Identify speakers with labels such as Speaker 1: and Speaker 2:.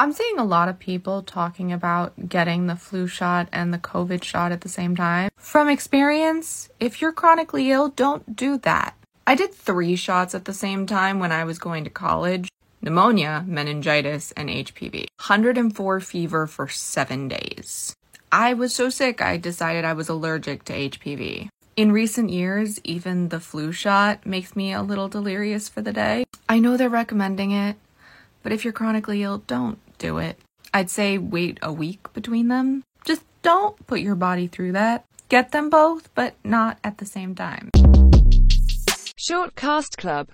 Speaker 1: I'm seeing a lot of people talking about getting the flu shot and the COVID shot at the same time. From experience, if you're chronically ill, don't do that. I did three shots at the same time when I was going to college pneumonia, meningitis, and HPV. 104 fever for seven days. I was so sick, I decided I was allergic to HPV. In recent years, even the flu shot makes me a little delirious for the day. I know they're recommending it, but if you're chronically ill, don't do it. I'd say wait a week between them. Just don't put your body through that. Get them both, but not at the same time.
Speaker 2: Short Cast Club